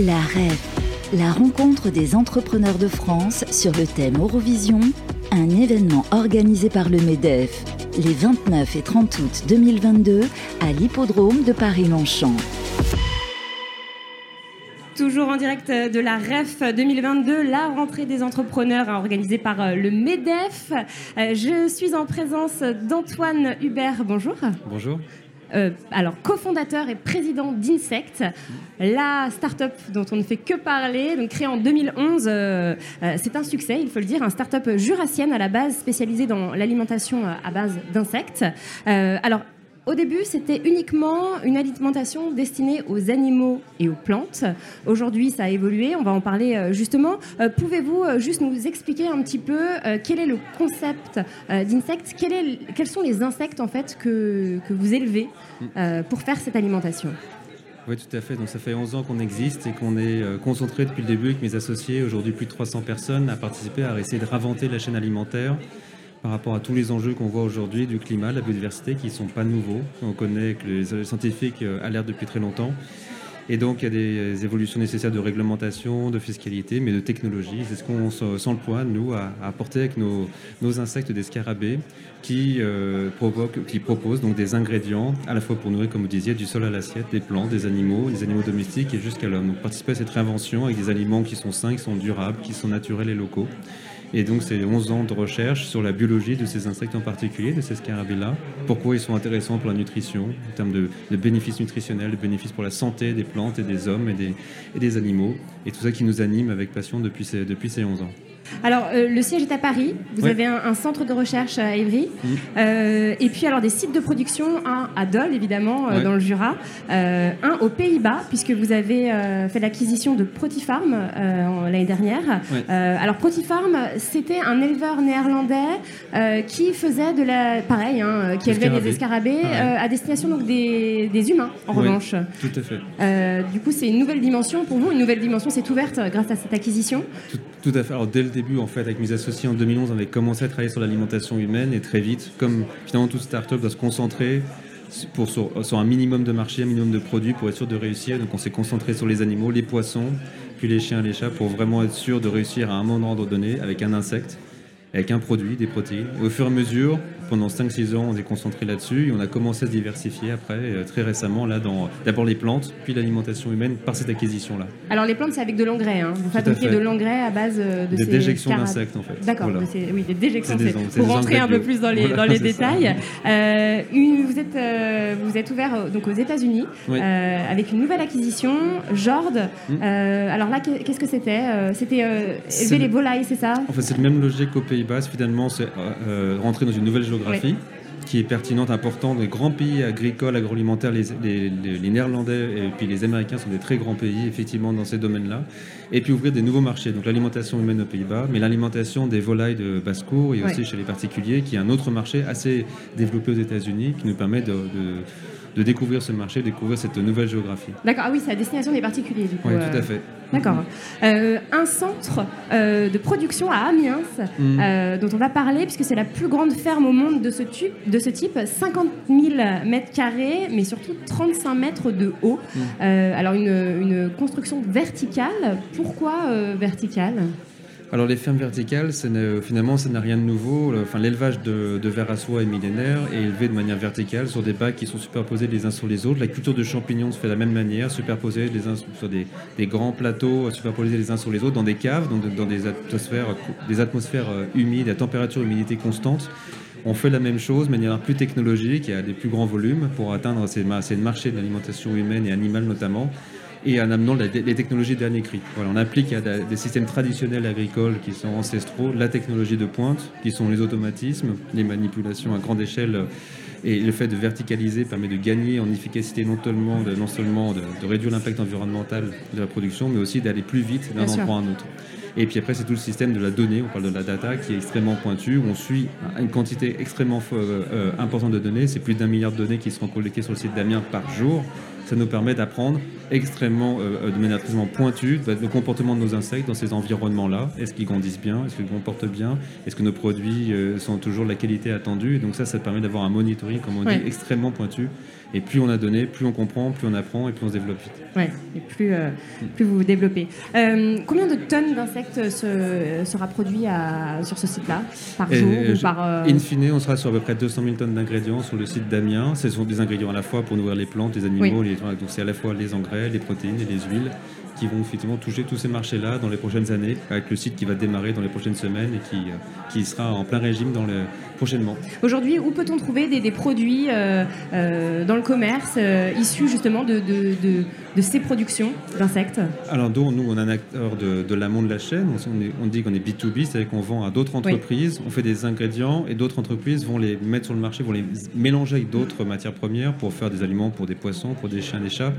La REF, la rencontre des entrepreneurs de France sur le thème Eurovision, un événement organisé par le MEDEF les 29 et 30 août 2022 à l'hippodrome de Paris-Longchamp. Toujours en direct de la REF 2022, la rentrée des entrepreneurs organisée par euh, le MEDEF. Euh, je suis en présence d'Antoine Hubert. Bonjour. Bonjour. Euh, alors, cofondateur et président d'Insect, la start-up dont on ne fait que parler, donc créée en 2011. c'est un succès, il faut le dire, un start-up jurassienne à la base spécialisée dans l'alimentation à base d'insectes. alors, au début, c'était uniquement une alimentation destinée aux animaux et aux plantes. Aujourd'hui, ça a évolué, on va en parler euh, justement. Euh, pouvez-vous euh, juste nous expliquer un petit peu quel est le concept d'insectes? Quels sont les insectes en fait que, que vous élevez pour faire cette alimentation? Oui, tout à fait. Donc, ça fait 11 ans qu'on existe et qu'on est concentré depuis le début avec mes associés, aujourd'hui plus de 300 personnes, à participer à essayer de réinventer la chaîne alimentaire par rapport à tous les enjeux qu'on voit aujourd'hui du climat, de la biodiversité, qui ne sont pas nouveaux. On connaît que les scientifiques euh, alertent depuis très longtemps. Et donc, il y a des évolutions nécessaires de réglementation, de fiscalité, mais de technologie. C'est ce qu'on sent le point, nous, à, apporter avec nos, insectes des scarabées qui, euh, qui proposent donc des ingrédients à la fois pour nourrir, comme vous disiez, du sol à l'assiette, des plantes, des animaux, des animaux domestiques et jusqu'à l'homme. Donc, participer à cette réinvention avec des aliments qui sont sains, qui sont durables, qui sont naturels et locaux. Et donc, c'est 11 ans de recherche sur la biologie de ces insectes en particulier, de ces scarabées-là. Pourquoi ils sont intéressants pour la nutrition, en termes de, bénéfices nutritionnels, de bénéfices pour la santé des plantes et des hommes et des, animaux. Et tout ça qui nous anime avec passion depuis ces, depuis ces 11 ans. Alors, euh, le siège est à Paris. Vous avez un, centre de recherche à Évry. Euh, et puis, alors, des sites de production, un à Dole, évidemment, euh, dans le Jura. un aux Pays-Bas, puisque vous avez fait l'acquisition de Protifarm l'année dernière. alors, Protifarm, c'était un éleveur néerlandais qui faisait de la. Pareil, hein, qui élevait des escarabées à destination donc, des, humains, en revanche. Tout à fait. du coup, c'est une nouvelle dimension pour vous. Une nouvelle dimension s'est ouverte grâce à cette acquisition. Tout, à fait. Alors, dès le début, en fait, avec mes associés en 2011, on avait commencé à travailler sur l'alimentation humaine et très vite, comme finalement toute start-up doit se concentrer sur, un minimum de marché, un minimum de produits pour être sûr de réussir. Donc on s'est concentré sur les animaux, les poissons, puis les chiens, les chats, pour vraiment être sûr de réussir à un moment donné avec un insecte, avec un produit, des protéines. au fur et à mesure, pendant 5-6 ans, on s'est concentré là-dessus et on a commencé à se diversifier après, euh, très récemment, là, dans d'abord les plantes, puis l'alimentation humaine par cette acquisition-là. Alors les plantes, c'est avec de l'engrais. Hein. Vous fabriquez de l'engrais à base euh, de des déjections d'insectes, en fait. D'accord, oui, des déjections. Pour rentrer un peu plus dans les, dans les détails, euh, vous, êtes, vous êtes ouvert donc, aux États-Unis avec une nouvelle acquisition, Jord. Hmm. alors là, qu'est-ce que c'était C'était élever les volailles, c'est ça? En fait, c'est le même logique qu'aux Pays-Bas. Finalement, c'est rentrer dans une nouvelle géographie qui est pertinente, importante. Les grands pays agricoles, agroalimentaires, les, les, Néerlandais et puis les Américains sont des très grands pays, effectivement, dans ces domaines-là. Et puis ouvrir des nouveaux marchés. Donc l'alimentation humaine aux Pays-Bas, mais l'alimentation des volailles de basse-cour et aussi chez les particuliers, qui est un autre marché assez développé aux États-Unis, qui nous permet de de découvrir ce marché, découvrir cette nouvelle géographie. D'accord, ah oui, c'est à destination des particuliers du coup. Oui, tout à euh, fait. D'accord. Euh, un centre euh, de production à Amiens, mm. dont on va parler, puisque c'est la plus grande ferme au monde de ce, type, de ce type 50 000 mètres carrés, mais surtout 35 mètres de haut. Mm. alors une, une, construction verticale. Pourquoi verticale? Alors les fermes verticales, finalement, ça n'a rien de nouveau. Enfin, l'élevage de, de à soie est millénaire et élevé de manière verticale sur des bacs qui sont superposés les uns sur les autres. La culture de champignons se fait de la même manière, superposée les uns sur des, grands plateaux, superposés les uns sur les autres, dans des caves, dans, des atmosphères, des euh, humides, à température humidité constante. On fait la même chose de manière plus technologique et à des plus grands volumes pour atteindre ces, ces marchés de l'alimentation humaine et animale notamment et en amenant les technologies dernier cri. Voilà, on applique à des systèmes traditionnels agricoles qui sont ancestraux la technologie de pointe, qui sont les automatismes, les manipulations à grande échelle. Et le fait de verticaliser permet de gagner en efficacité non seulement de, non seulement de, réduire l'impact environnemental de la production, mais aussi d'aller plus vite d'un endroit à un autre. Et puis après, c'est tout le système de la donnée, on parle de la data, qui est extrêmement pointu, où on suit une quantité extrêmement euh, euh, importante de données. C'est plus d'un milliard de données qui seront collectées sur le site d'Amiens par jour. Ça nous permet d'apprendre extrêmement, de manière extrêmement pointue le comportement de nos insectes dans ces environnements-là. Est-ce qu'ils grandissent bien? Est-ce qu'ils comportent bien? Est-ce que nos produits sont toujours de la qualité attendue? Et donc ça, ça permet d'avoir un monitoring, comme on dit, extrêmement pointu. Et plus on a donné, plus on comprend, plus on apprend et plus on se développe vite. Oui, et plus, euh, plus vous vous développez. Euh, combien de tonnes d'insectes se, sera produit à, sur ce site-là? Par jour ou par, euh, In fine, on sera sur à peu près 200 000 tonnes d'ingrédients sur le site d'Amiens. Ce sont des ingrédients à la fois pour nourrir les plantes, les animaux, les, donc c'est à la fois les engrais, les protéines et les huiles qui vont effectivement toucher tous ces marchés-là dans les prochaines années, avec le site qui va démarrer dans les prochaines semaines et qui, euh, qui sera en plein régime dans le, prochainement. Aujourd'hui, où peut-on trouver des, produits euh, euh, dans le commerce issus justement de, de, de, ces productions d'insectes? Alors nous, on est un acteur de, l'amont de la chaîne, on, dit qu'on est B2B, c'est-à-dire qu'on vend à d'autres entreprises, on fait des ingrédients et d'autres entreprises vont les mettre sur le marché, vont les mélanger avec d'autres matières premières pour faire des aliments pour des poissons, pour des chiens, des chats.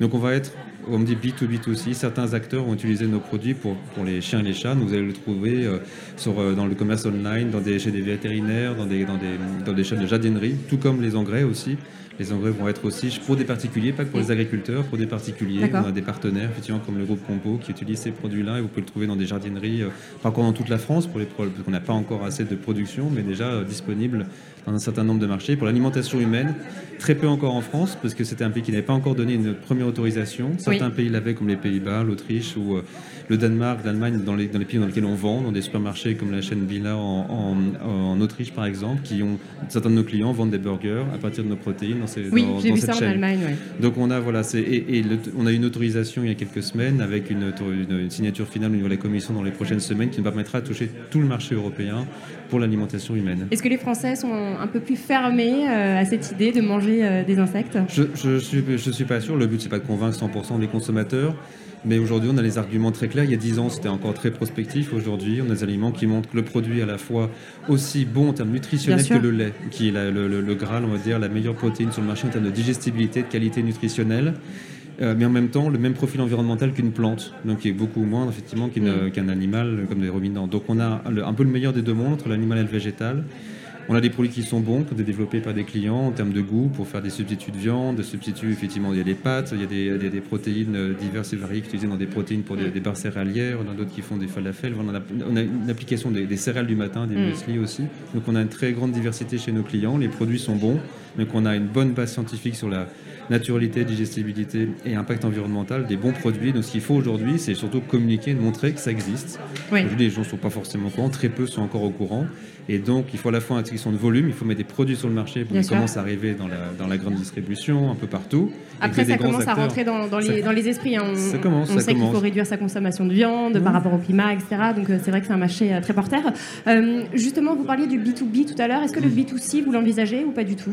Donc on va être, on me dit B2B2C, certains acteurs ont utilisé nos produits pour, les chiens et les chats. vous allez le trouver euh, euh, dans le commerce online, dans des, chez des vétérinaires, dans des, dans, des, dans des chaînes de jardinerie, tout comme les engrais aussi. Les engrais vont être aussi pour des particuliers, pas que pour les agriculteurs, pour des particuliers. On a des partenaires, effectivement, comme le groupe Compo, qui utilise ces produits-là et vous pouvez le trouver dans des jardineries, euh, pas encore dans toute la France, pour les parce qu'on n'a pas encore assez de production, mais déjà euh, disponible dans un certain nombre de marchés. Pour l'alimentation humaine, très peu encore en France, parce que c'était un pays qui n'avait pas encore donné une première autorisation. Certains pays l'avaient, comme les Pays-Bas, l'Autriche ou euh, le Danemark, l'Allemagne, dans les, dans les, pays dans lesquels on vend, dans des supermarchés comme la chaîne Villa en, en, Autriche, par exemple, qui ont certains de nos clients vendent des burgers à partir de nos protéines oui, j'ai vu ça en Allemagne. Donc on a voilà, et, et on a une autorisation il y a quelques semaines avec une, une, signature finale au niveau de la Commission dans les prochaines semaines qui nous permettra de toucher tout le marché européen pour l'alimentation humaine. Est-ce que les Français sont un peu plus fermés euh, à cette idée de manger euh, des insectes? Je ne suis, je suis pas sûr. Le but c'est pas de convaincre 100% des consommateurs. Mais aujourd'hui, on a les arguments très clairs. Il y a 10 ans, c'était encore très prospectif. Aujourd'hui, on a des aliments qui montrent que le produit est à la fois aussi bon en termes nutritionnels que le lait, qui est le, le, Graal, on va dire, la meilleure protéine sur le marché en termes de digestibilité, de qualité nutritionnelle. Euh, mais en même temps le même profil environnemental qu'une plante, donc qui est beaucoup moins effectivement mm. qu'un animal comme des ruminants. Donc on a un peu le meilleur des deux mondes entre l'animal et le végétal. On a des produits qui sont bons, des développés par des clients en termes de goût pour faire des substituts de viande, des substituts, effectivement, il y a des pâtes, il y a des, protéines euh, diverses et variées utilisées dans des protéines pour des, barres céréalières, on a d'autres qui font des falafels, on a, on a une application des, céréales du matin, des mm. muesli aussi. Donc on a une très grande diversité chez nos clients, les produits sont bons, donc on a une bonne base scientifique sur la naturalité, digestibilité et impact environnemental des bons produits. Donc ce qu'il faut aujourd'hui, c'est surtout communiquer, montrer que ça existe. Aujourd'hui, les gens ne sont pas forcément au courant, très peu sont encore au courant. Et donc, il faut à la fois une question de volume, il faut mettre des produits sur le marché pour qu'ils commencent à arriver dans la, dans la grande distribution, un peu partout. Après, ça commence à rentrer dans, dans, les, dans les esprits. Hein. On, ça commence, on sait qu'il faut réduire sa consommation de viande par rapport au climat, etc. Donc, euh, c'est vrai que c'est un marché euh, très porteur. Euh, justement, vous parliez du B2B tout à l'heure. Est-ce que le mm. B2C, vous l'envisagez ou pas du tout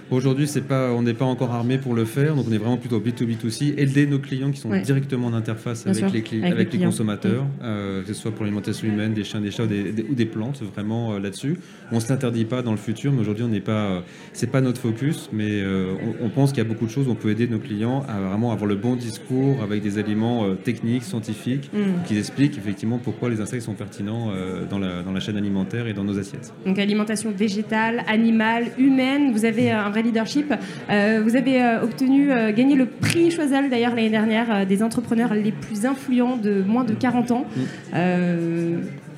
Aujourd'hui, pas, on n'est pas encore armé pour le faire, donc on est vraiment plutôt B2B2C, aider nos clients qui sont directement en interface avec, les, avec, les, consommateurs, mm. que ce soit pour l'alimentation humaine, des chiens, des chats ou des, ou des plantes, vraiment là-dessus. On ne s'interdit pas dans le futur, mais aujourd'hui, on n'est pas, c'est pas notre focus, mais on, on pense qu'il y a beaucoup de choses où on peut aider nos clients à vraiment avoir le bon discours avec des éléments euh, techniques, scientifiques, mm. qui expliquent effectivement pourquoi les insectes sont pertinents euh, dans, la, dans la chaîne alimentaire et dans nos assiettes. Donc alimentation végétale, animale, humaine, vous avez euh, un vrai leadership. vous avez obtenu, gagné le prix Choiseul d'ailleurs l'année dernière des entrepreneurs les plus influents de moins de 40 ans.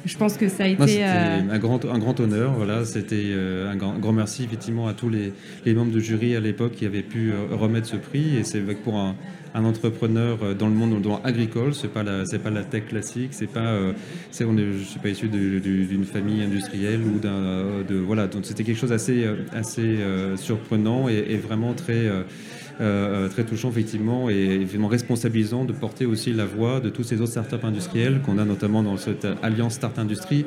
Je pense que ça a été un grand un grand honneur. Voilà, c'était un grand, grand, merci effectivement à tous les, les membres de jury à l'époque qui avaient pu remettre ce prix et c'est pour un, un, entrepreneur euh, dans le monde dans agricole, c'est pas la c'est pas la tech classique, c'est pas euh, c'est on est, je suis pas issu d'une famille industrielle ou d'un euh, de voilà donc c'était quelque chose assez assez surprenant et, et, vraiment très euh, très touchant effectivement et évidemment responsabilisant de porter aussi la voix de tous ces autres startups industrielles qu'on a notamment dans cette alliance Start Industrie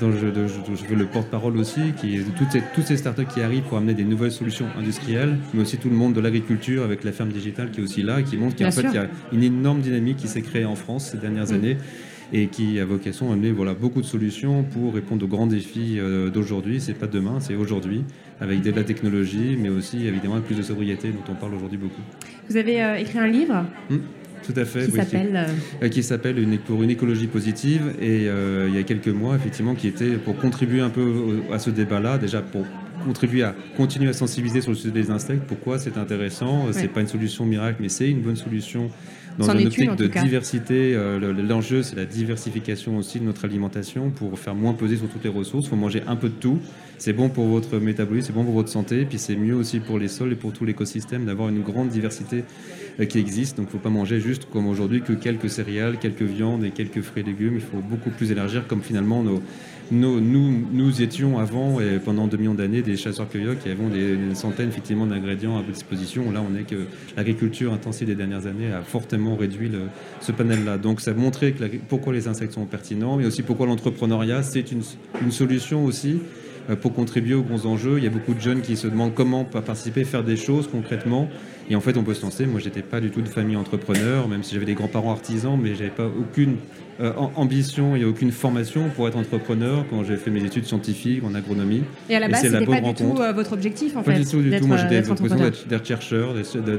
dont je, je, veux le porte-parole aussi, qui est toutes ces, toutes ces startups qui arrivent pour amener des nouvelles solutions industrielles, mais aussi tout le monde de l'agriculture avec la ferme digitale qui est aussi là qui montre qu'en fait il y a une énorme dynamique qui s'est créée en France ces dernières mm. années et qui a vocation à amener voilà, beaucoup de solutions pour répondre aux grands défis euh, d'aujourd'hui. C'est pas demain, c'est aujourd'hui, avec de la technologie, mais aussi évidemment plus de sobriété dont on parle aujourd'hui beaucoup. Vous avez euh, écrit un livre hmm, tout à fait. Qui s'appelle euh, Qui s'appelle une, Pour une écologie positive. Et il y a quelques mois, effectivement, qui était pour contribuer un peu à ce débat-là, déjà pour contribuer à continuer à sensibiliser sur le sujet des insectes. Pourquoi c'est intéressant? C'est pas une solution miracle, mais c'est une bonne solution dans une optique de diversité. L'enjeu, c'est la diversification aussi de notre alimentation pour faire moins peser sur toutes les ressources. Il faut manger un peu de tout. C'est bon pour votre métabolisme, c'est bon pour votre santé, puis c'est mieux aussi pour les sols et pour tout l'écosystème d'avoir une grande diversité qui existe. Donc il ne faut pas manger juste comme aujourd'hui que quelques céréales, quelques viandes et quelques fruits et légumes. Il faut beaucoup plus élargir comme finalement nos, nous, nous, étions avant et pendant deux millions d'années des chasseurs-cueilleurs qui avaient des, centaines effectivement d'ingrédients à votre disposition. Là, on est que l'agriculture intensive des dernières années a fortement réduit ce panel-là. Donc, ça a montré pourquoi les insectes sont pertinents, mais aussi pourquoi l'entrepreneuriat, c'est une, une, solution aussi euh, pour contribuer aux bons enjeux. Il y a beaucoup de jeunes qui se demandent comment participer, faire des choses concrètement. Et en fait, on peut se lancer. Moi, j'étais pas du tout de famille entrepreneur, même si j'avais des grands-parents artisans, mais j'avais pas aucune euh, ambition et aucune formation pour être entrepreneur quand j'ai fait mes études scientifiques en agronomie. Et à la base, c'était pas du tout euh, votre objectif, en pas fait. du tout, du tout. Moi, j'étais d'être chercheur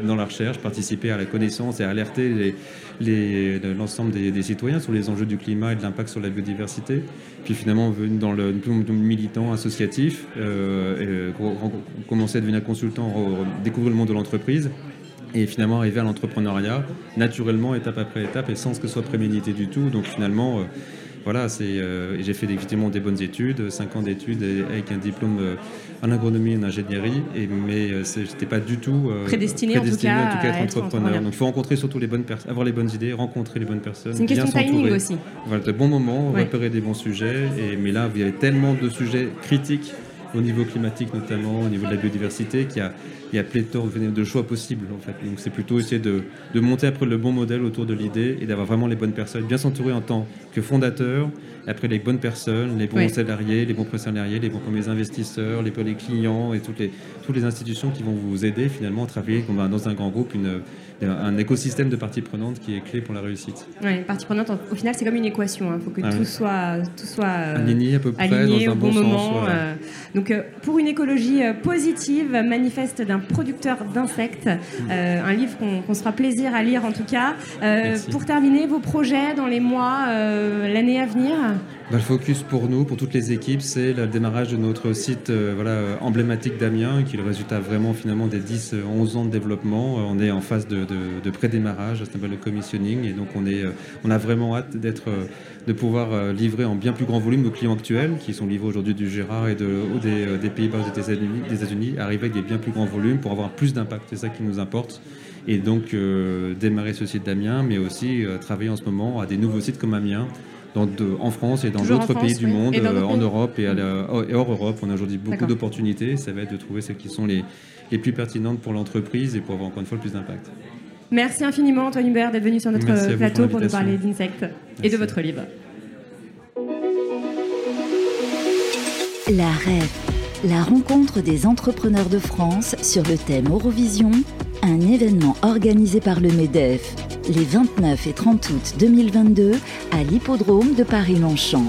dans la recherche, participer à la connaissance et alerter l'ensemble des, des, citoyens sur les enjeux du climat et de l'impact sur la biodiversité. Puis finalement, venu dans le militant associatif, euh, et commencer à devenir consultant, découvrir le monde de l'entreprise et finalement arriver à l'entrepreneuriat naturellement, étape après étape, et sans que ce soit prémédité du tout. Donc finalement, euh, voilà, c'est, euh, j'ai fait effectivement des bonnes études, 5 ans d'études avec un diplôme euh, en agronomie et en ingénierie, et, mais je n'étais pas du tout prédestiné, en tout cas, à être, entrepreneur. Donc il faut rencontrer surtout les bonnes personnes, avoir les bonnes idées, rencontrer les bonnes personnes. C'est une question de timing aussi. Voilà, de bons moments, repérer des bons sujets, et, mais là, il y avait tellement de sujets critiques au niveau climatique notamment, au niveau de la biodiversité, qu'il y a, il y a pléthore de choix possibles en fait. Donc c'est plutôt essayer de, de, monter après le bon modèle autour de l'idée et d'avoir vraiment les bonnes personnes, bien s'entourer en tant que fondateur, après les bonnes personnes, les bons salariés, les bons salariés, les bons premiers investisseurs, les, les clients et toutes les, toutes les institutions qui vont vous aider finalement à travailler dans un grand groupe une un écosystème de parties prenantes qui est clé pour la réussite. Oui, parties prenantes, au final, c'est comme une équation. Il hein. faut que ah tout, soit, tout soit euh, aligné à peu près dans un bon, moment. Euh. donc, euh, pour une écologie positive, manifeste d'un producteur d'insectes, mm. un livre qu'on se fera plaisir à lire en tout cas. pour terminer, vos projets dans les mois, l'année à venir? Bah, le focus pour nous, pour toutes les équipes, c'est le démarrage de notre site voilà, emblématique d'Amiens, qui est le résultat vraiment finalement des 10-11 ans de développement. On est en phase de de, pré-démarrage, ça le commissioning. Et donc, on, est, euh, on a vraiment hâte d'être, euh, de pouvoir euh, livrer en bien plus grand volume nos clients actuels, qui sont livrés aujourd'hui du Gérard et de, des, Pays-Bas des États-Unis, arriver avec des bien plus grands volumes pour avoir plus d'impact. C'est ça qui nous importe. Et donc, démarrer ce site d'Amiens, mais aussi travailler en ce moment à des nouveaux sites comme Amiens, dans en France et dans d'autres pays du monde, en Europe et, hors Europe. On a aujourd'hui beaucoup d'opportunités. Ça va être de trouver celles qui sont les, les plus pertinentes pour l'entreprise et pour avoir encore une fois le plus d'impact. Merci infiniment, Antoine Hubert, d'être venu sur notre plateau pour, nous parler d'insectes et de votre livre. La REF, la rencontre des entrepreneurs de France sur le thème Eurovision, un événement organisé par le MEDEF les 29 et 30 août 2022 à l'hippodrome de Paris-Longchamp.